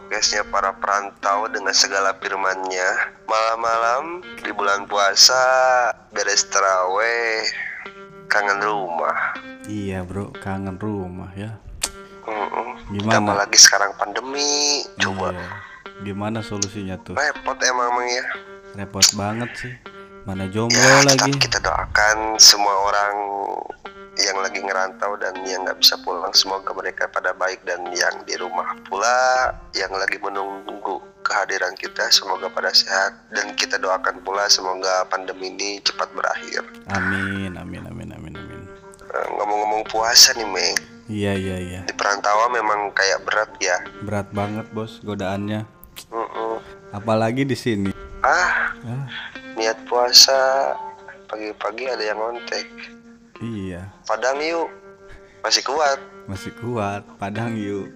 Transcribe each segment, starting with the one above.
podcastnya para perantau dengan segala firmannya Malam-malam di bulan puasa beres terawih kangen rumah Iya bro, kangen rumah ya. Mm-mm. Gimana? Apalagi sekarang pandemi Coba Iya. Gimana solusinya tuh? repot emang emang ya Repot banget sih. Mana jomblo Ya lagi? kita doakan semua orang yang lagi ngerantau dan yang nggak bisa pulang semoga mereka pada baik dan yang di rumah pula yang lagi menunggu kehadiran kita semoga pada sehat dan kita doakan pula semoga pandemi ini cepat berakhir. Amin, amin, amin, amin, amin. Eh, Ngomong-ngomong puasa nih Meng, Iya, iya, iya. di perantauan memang kayak berat ya. Berat banget bos godaannya. Mm-mm. Apalagi di sini. Ah Ah, niat puasa pagi-pagi ada yang ngontek. Iya, Padang yuk masih kuat. masih kuat. Padang yuk.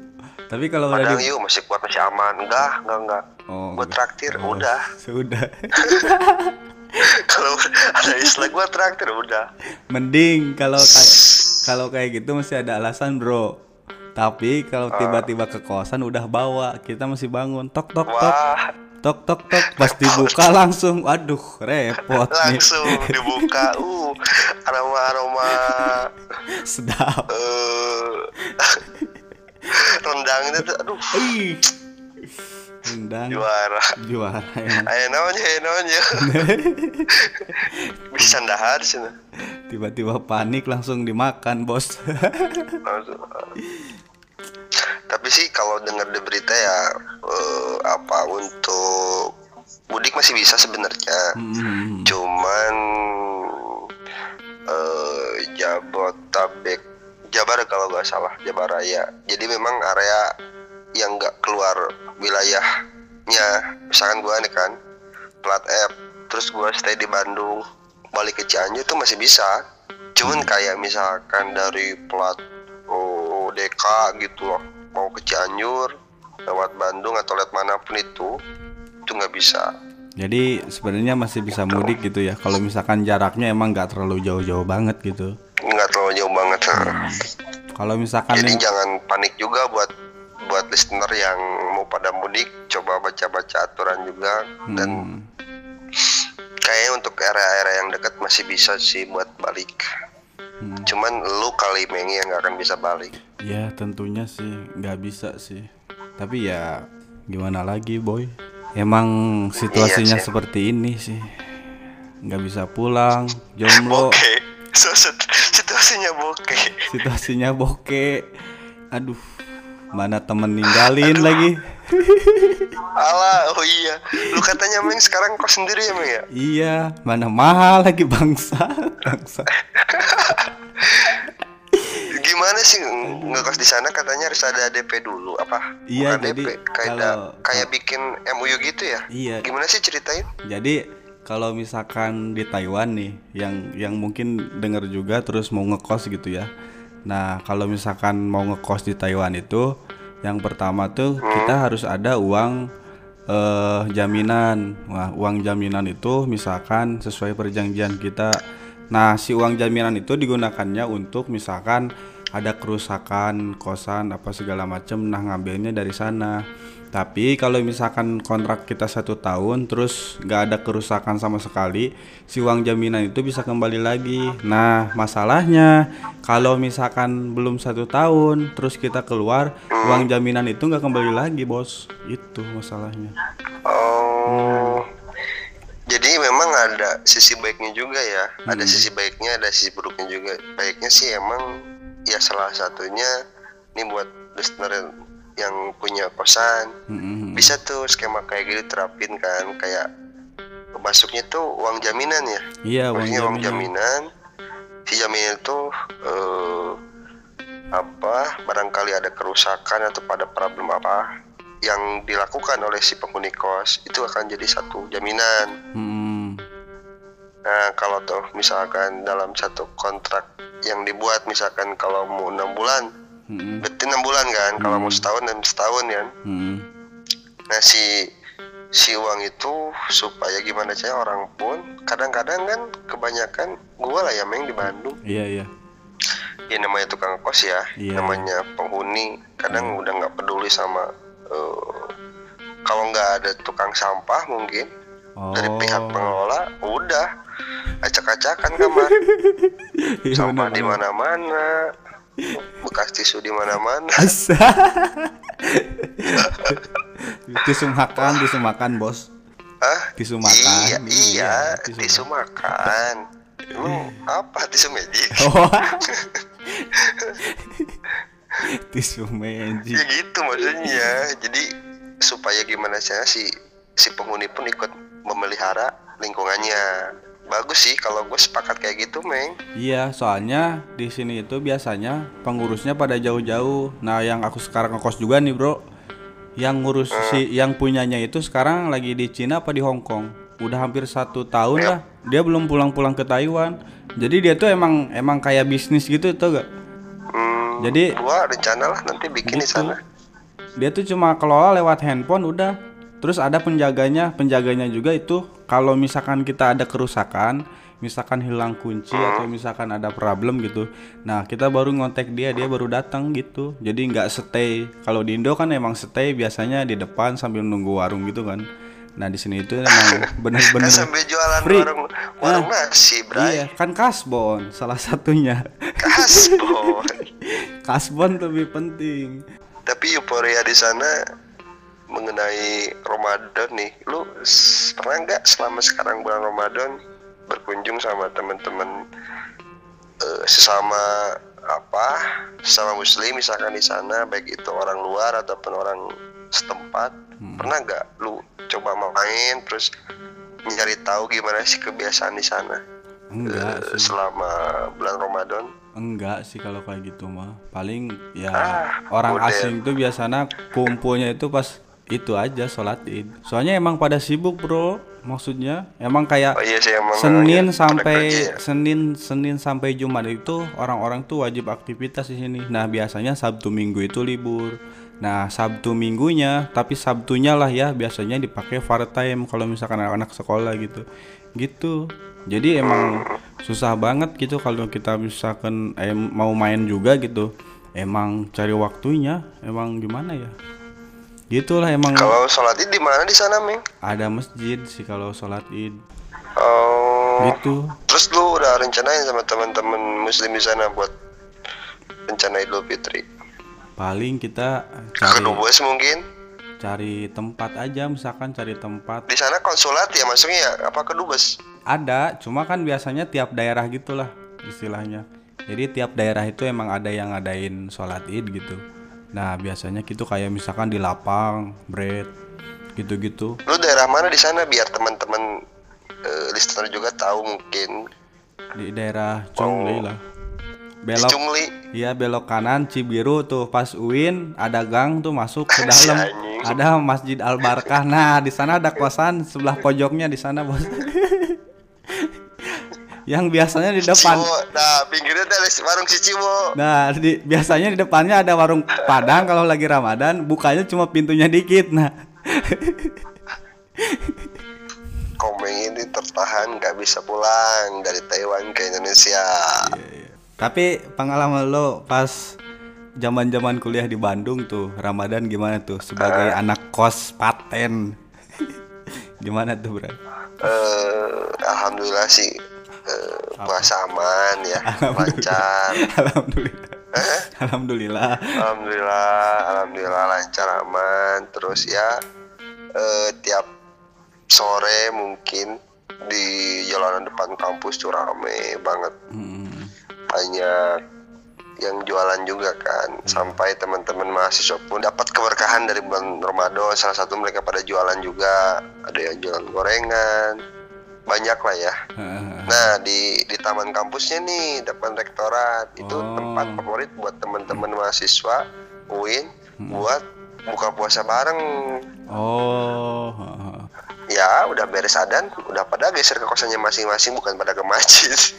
Tapi kalau udah Padang di yuk masih kuat masih aman. Enggak, enggak, enggak. Oh, Gue traktir, Oh, udah. Sudah. Kalau ada istilah gue traktir, udah. Mending kalau kayak kalau kayak gitu masih ada alasan, Bro. Tapi kalau Ah. tiba-tiba ke kosan udah bawa, kita masih bangun. Tok tok tok. Wah, Tok tok tok. Pas dibuka langsung, waduh, repot nih. langsung dibuka. Uh, aroma aroma Sedap. eh rendang itu tuh, aduh, Ih. Rendang juara. juara emang. Ayo namanya, ayo namanya. Bisa dahar sih. Tiba-tiba panik langsung dimakan, Bos. Tapi sih kalau dengar di berita ya eh, apa untuk mudik masih bisa sebenarnya. Hmm. Cuman eh Jabotabek Jabar kalau nggak salah Jabar Raya. Jadi memang area yang nggak keluar wilayahnya. Misalkan gua nih kan plat F, terus gua stay di Bandung, balik ke Cianjur itu masih bisa. Cuman kayak misalkan dari plat oh, DK gitu loh, mau ke Cianjur lewat Bandung atau lewat mana pun itu itu nggak bisa. Jadi sebenarnya masih bisa mudik gitu ya. Kalau misalkan jaraknya emang nggak terlalu jauh-jauh banget gitu. nggak terlalu jauh banget. Kalau misalkan Jadi yang- jangan panik juga buat buat listener yang mau pada mudik, coba baca-baca aturan juga dan Hmm. kayaknya untuk area-area yang dekat masih bisa sih buat balik. Hmm. Cuman lu kali Mengi yang nggak akan bisa balik. Ya tentunya sih nggak bisa sih. Tapi ya gimana lagi boy? Emang situasinya Iya seperti ini sih. Nggak bisa pulang, jomblo, Oke, so, sit- situasinya bokeh. situasinya bokeh. Aduh, mana temen ninggalin lagi? Alah, oh iya. Lu katanya Meng sekarang kos sendiri ya Meng ya? Iya, mana mahal lagi bangsa, bangsa. Gimana sih ng- ngekos di sana katanya harus ada DP dulu apa? Iya, Bukan jadi DP, kayak kalau- kayak bikin MUU gitu ya? Iya. Gimana sih ceritain? Jadi kalau misalkan di Taiwan nih, yang yang mungkin denger juga terus mau ngekos gitu ya. Nah kalau misalkan mau ngekos di Taiwan itu, yang pertama tuh kita harus ada uang eh, jaminan. Wah uang jaminan itu misalkan sesuai perjanjian kita. Nah si uang jaminan itu digunakannya untuk misalkan ada kerusakan kosan apa segala macem nah ngambilnya dari sana tapi kalau misalkan kontrak kita satu tahun terus nggak ada kerusakan sama sekali si uang jaminan itu bisa kembali lagi nah masalahnya kalau misalkan belum satu tahun terus kita keluar uang jaminan itu nggak kembali lagi bos itu masalahnya Oh. Jadi memang ada sisi baiknya juga ya. Ada sisi baiknya, ada sisi buruknya juga. Baiknya sih emang ya salah satunya nih buat listener yang punya kosan Mm-mm. bisa tuh skema kayak gitu terapin kan kayak masuknya tuh uang jaminan ya. iya uang Maksudnya uang jaminan jaminan si jaminan itu eh, apa barangkali ada kerusakan atau pada problem apa yang dilakukan oleh si penghuni kos itu akan jadi satu jaminan. Mm-mm. Nah kalau tuh misalkan dalam satu kontrak yang dibuat misalkan kalau mau enam bulan Mm-mm. berarti enam bulan kan kalau mau setahun dan setahun kan. Mm-mm. Nah si si uang itu supaya gimana sih orang pun kadang-kadang kan kebanyakan gua lah ya yang di Bandung iya iya ya namanya tukang kos ya Iya. namanya penghuni kadang udah nggak peduli sama eh, kalau nggak ada tukang sampah mungkin dari Oh. pihak pengelola udah acak-acakan kamar Iya, sampah di mana-mana bekas tisu di mana-mana tisu makan, tisu makan, Bos. Hah? Tisu makan. iya iya tisu tisu makan Emang apa tisu magic Oh. tisu magic. ya gitu maksudnya jadi supaya gimana sih si si penghuni pun ikut memelihara lingkungannya bagus sih kalau gue sepakat kayak gitu meng Iya, soalnya di sini itu biasanya pengurusnya pada jauh-jauh. Nah, yang aku sekarang ngekos juga nih, Bro. Yang ngurus si yang punyanya itu sekarang lagi di Cina apa di Hong Kong. Udah hampir satu tahun lah. Dia belum pulang-pulang ke Taiwan. Jadi dia tuh emang emang kayak bisnis gitu tau gak? hmm, Jadi- gua rencana lah nanti bikin di Gitu. sana Dia tuh cuma kelola lewat handphone udah. Terus ada penjaganya, penjaganya juga itu kalau misalkan kita ada kerusakan, misalkan hilang kunci atau misalkan ada problem gitu. Nah, kita baru ngontek dia, dia baru datang gitu. Jadi nggak stay. Kalau di Indo kan emang stay biasanya di depan sambil nunggu warung gitu kan. Nah, di sini itu emang kan bener-bener sambil jualan free. warung warung nasi bray Iya, kan kasbon salah satunya. kasbon kasbon lebih penting. tapi euforia di sana mengenai Ramadan nih lu pernah nggak selama sekarang bulan Ramadan berkunjung sama teman-teman eh, sesama apa sesama muslim misalkan di sana baik itu orang luar ataupun orang setempat pernah nggak lu coba main terus nyari tahu gimana sih kebiasaan di sana Enggak sih. selama bulan Ramadan Enggak sih kalau kayak gitu mah. Paling ya Ah, orang udah. asing tuh biasanya kumpulnya itu pas itu aja sholat id. Soalnya emang pada sibuk bro. Maksudnya emang kayak oh iya sih emang Senin pada sampai ya. Senin Senin sampai Jumat itu orang-orang tuh wajib aktivitas di sini. Nah biasanya Sabtu Minggu itu libur. Nah Sabtu Minggunya tapi Sabtunya lah ya biasanya dipakai part time kalau misalkan anak-anak sekolah gitu. Gitu. Jadi emang susah banget gitu kalau kita misalkan eh, mau main juga gitu. Emang cari waktunya emang gimana ya? Gitulah emang Kalau sholat id di mana di sana, Ming? ada masjid sih kalau sholat id Oh. gitu. Terus lu udah rencanain sama teman-teman muslim di sana buat rencana Idul Fitri? paling kita Ke cari Dubes mungkin? cari tempat aja misalkan cari tempat Di sana konsulat ya masuknya ya apa ke Dubes? ada cuma kan biasanya tiap daerah gitulah istilahnya jadi tiap daerah itu emang ada yang ngadain sholat id gitu nah biasanya gitu kayak misalkan di lapang bread gitu-gitu. Lu daerah mana di sana? Biar teman-teman eh, listener juga tahu mungkin. Di daerah Chongli lah. Di belok Cungli. Iya belok kanan Cibiru tuh. Pas UIN ada gang tuh masuk ke dalam. Ada Masjid Al Barkah. Nah di sana ada kosan sebelah pojoknya di sana bos. Yang biasanya di depan. Nah, pinggirnya ada warung si Ciwo. Nah di, biasanya di depannya ada warung Padang kalau lagi Ramadan bukanya cuma pintunya dikit. Nah Komeng ini tertahan nggak bisa pulang dari Taiwan ke Indonesia. tapi pengalaman lo pas zaman-zaman kuliah di Bandung tuh Ramadan gimana tuh sebagai anak kos paten? gimana tuh bro? eh alhamdulillah sih eh, puasa aman ya lancar. Alhamdulillah. Alhamdulillah. alhamdulillah alhamdulillah lancar aman. Terus ya eh, tiap sore mungkin di jalanan depan kampus tuh rame banget. Hmm. banyak yang jualan juga kan. Sampai teman-teman mahasiswa pun dapat keberkahan dari bulan Ramadan. Salah satu mereka pada jualan juga. Ada yang jualan gorengan banyak lah ya Nah di di taman kampusnya nih depan rektorat itu Oh. tempat favorit buat teman-teman mahasiswa UIN buat buka puasa bareng. Oh. Ya udah beres adan, udah pada geser ke kosannya masing-masing bukan pada ke masjid.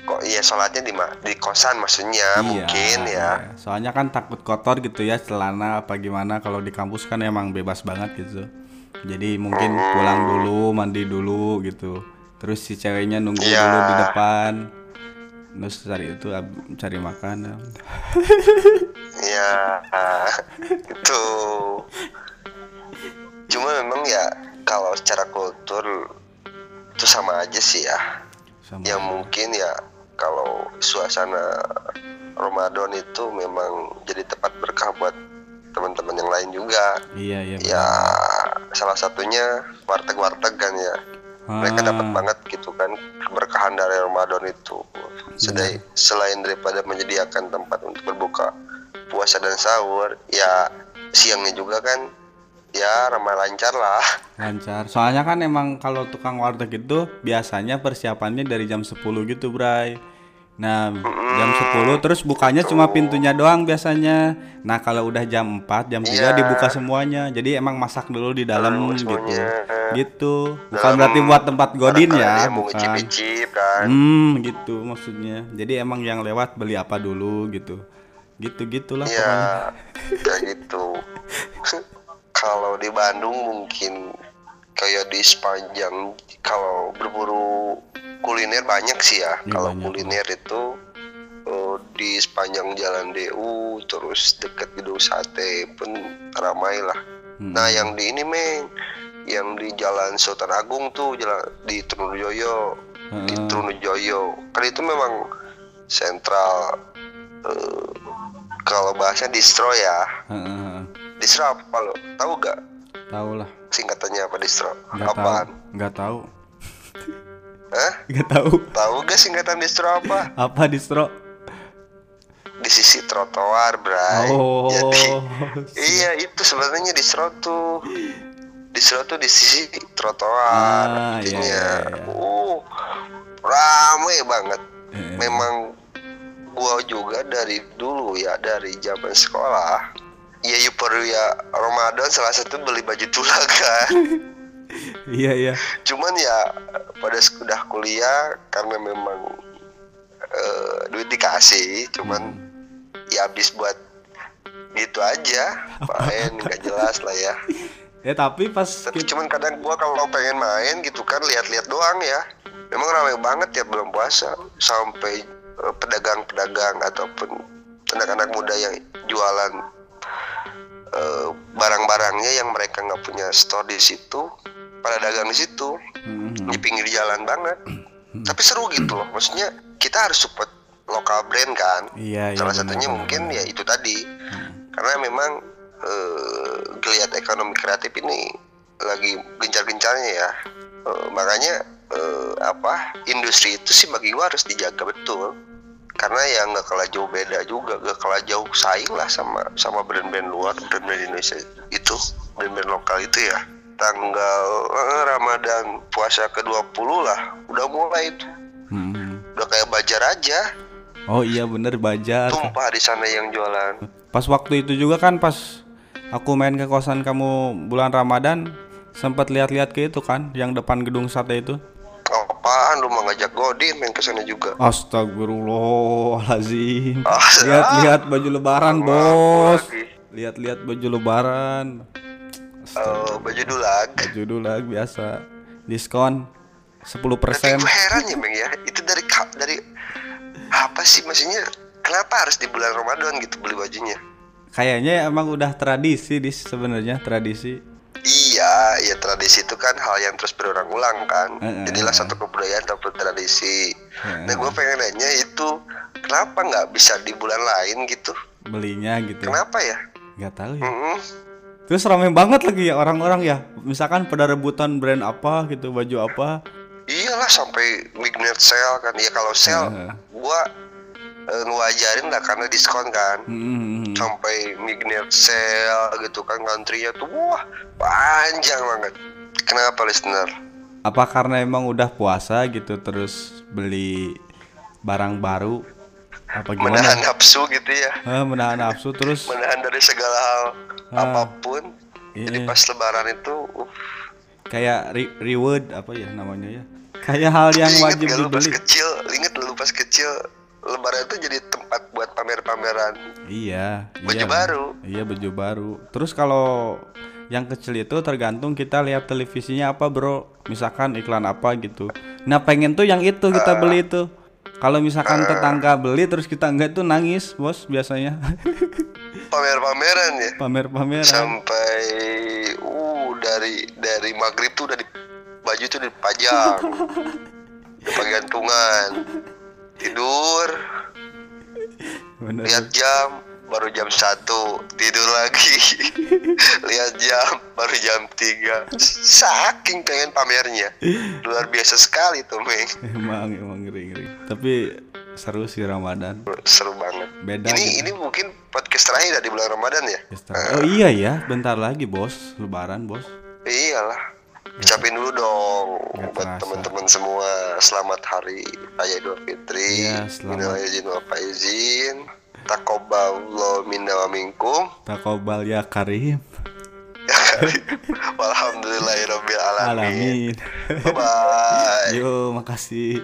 Kok iya sholatnya di ma- di kosan maksudnya Iya, mungkin ya. iya. Soalnya kan takut kotor gitu ya celana apa gimana kalau di kampus kan emang bebas banget gitu. Jadi mungkin pulang dulu, mandi dulu gitu. Terus si ceweknya nunggu Iya. dulu di depan. Terus cari itu cari makan. ya itu cuma memang ya kalau secara kultur itu sama aja sih ya Sama. yang mungkin ya kalau suasana Ramadan itu memang jadi tempat berkah buat teman-teman yang lain juga Iya iya. ya salah satunya warteg-warteg kan ya mereka dapat Ah. banget gitu kan keberkahan dari Ramadan itu Sedai, selain daripada menyediakan tempat untuk berbuka puasa dan sahur ya siangnya juga kan ya ramai lancar lah Lancar. Soalnya kan emang kalau tukang warteg itu biasanya persiapannya dari jam 10 gitu, Bray. Nah, jam 10 terus bukanya cuma pintunya doang biasanya. Nah, kalau udah jam 4, jam 3 Iya. dibuka semuanya. Jadi emang masak dulu di dalam gitu. semuanya. Gitu. Bukan Dalam berarti buat tempat godin ya, bukan. kan Hmm, gitu maksudnya. Jadi emang yang lewat beli apa dulu gitu. Gitu-gitulah pokoknya. ya kayak gitu kalau di Bandung mungkin kayak di sepanjang kalau berburu kuliner banyak sih ya Ya, kalau banyak. kuliner itu eh, di sepanjang jalan DU terus dekat gedung sate pun ramai lah Hmm. nah yang di ini meng yang di jalan Sultan Agung tuh jalan di Trunojoyo di Heeh. Trunojoyo kan itu memang sentral eh, kalau bahasanya distro ya Heeh. distro apa lo tahu gak Tahu lah. singkatannya apa distro tahu. apaan Nggak tahu. Hah? Nggak tahu. tahu gak singkatan distro apa Apa distro? di sisi trotoar bray Oh. jadi iya itu sebenarnya distro tuh distro tuh di sisi trotoar Ah, iya, iya, iya. uh rame banget Eh, memang gua juga dari dulu ya dari zaman sekolah ya ya perlu ya Ramadan salah satu beli baju tulang kan? Iya iya. cuman ya pada sudah kuliah karena memang eh, duit dikasih cuman ya habis buat gitu aja. Main nggak jelas lah ya. Ya tapi pas tapi cuman kadang gua kalau pengen main gitu kan lihat-lihat doang ya. Memang ramai banget ya belum puasa. Sampai eh, pedagang-pedagang ataupun anak-anak muda yang jualan eh, barang-barangnya yang mereka nggak punya store di situ pada dagang di situ Hmm, di pinggir jalan banget. Tapi seru gitu loh maksudnya kita harus support lokal brand kan? Iya, iya, salah satunya benar, mungkin ya itu tadi. Karena memang eh, geliat ekonomi kreatif ini lagi gencar-gencarnya ya. Eh, makanya eh, apa industri itu sih bagi gua harus dijaga betul karena ya nggak kalah jauh beda juga nggak kalah jauh saing lah sama sama brand-brand luar brand-brand Indonesia itu brand-brand lokal itu ya tanggal eh, Ramadan puasa ke-20 lah udah mulai itu hmm. udah kayak bajar aja Oh iya bener bajar. tumpah di sana yang jualan Pas waktu itu juga kan pas aku main ke kosan kamu bulan Ramadan sempat lihat-lihat ke itu kan yang depan gedung sate itu. Apaan lu mau ngajak Godin main ke sana juga Astagfirullahalazim. Ah, Lihat-lihat baju lebaran, Bos. Lihat-liat baju lebaran. Eh, baju dulag Baju dulu lah biasa. Diskon 10%. tapi gue heran ya Bang ya itu dari dari apa sih maksudnya kenapa harus di bulan Ramadan gitu beli bajunya Kayaknya emang udah tradisi di sebenarnya tradisi. Iya, ya tradisi itu kan hal yang terus berulang-ulang kan. Heeh, Jadilah satu kebudayaan ataupun tradisi. Heeh. Nah, gue pengen nanya itu kenapa nggak bisa di bulan lain gitu? Belinya gitu. Kenapa ya? Nggak tahu ya. Mm-mm. Terus rame banget lagi ya orang-orang ya. Misalkan pada rebutan brand apa gitu, baju apa. Iyalah sampai midnight sale kan. Ya kalau sale, Heeh. gua ngewajarin lah karena diskon kan. Hmm, Sampai midnight sale gitu kan country-nya tuh wah panjang banget. Kenapa listener? Apa karena emang udah puasa gitu terus beli barang baru? Apa gimana? Menahan nafsu gitu ya. Eh, menahan nafsu terus Menahan dari segala hal Ah. apa pun. Jadi Iya. pas lebaran itu uh, kayak re- reward apa ya namanya ya? Kayak hal yang inget wajib gak lu pas dibeli. kecil, inget lu pas kecil lebaran itu jadi tempat buat pamer-pameran Iya, baju iya. baru. Iya, baju baru. Terus kalau yang kecil itu tergantung kita lihat televisinya apa, Bro. Misalkan iklan apa gitu. Nah, pengen tuh yang itu kita Ah. beli itu. Kalau misalkan tetangga beli terus kita enggak tuh nangis, Bos, biasanya. pamer-pameran ya Pamer-pameran. sampai uh dari dari maghrib tuh udah di baju tuh dipajang udah pakai gantungan tidur Bener. lihat jam baru jam satu tidur lagi lihat jam baru jam 3 saking pengen pamernya luar biasa sekali tuh Meng Emang emang ngeri ngeri. Tapi seru sih Ramadan. seru banget Beda ini gitu. ini mungkin podcast terakhir di bulan Ramadan ya Oh iya ya, bentar lagi bos, Lebaran bos. iyalah ucapin dulu dong Nggak buat teman-teman semua selamat hari raya Idul Fitri selamat. minal aidin wal faizin takoballahu minna wa minkum Takobal ya Karim. walhamdulillahirabbil alamin Alamin. bye bye Yo, makasih.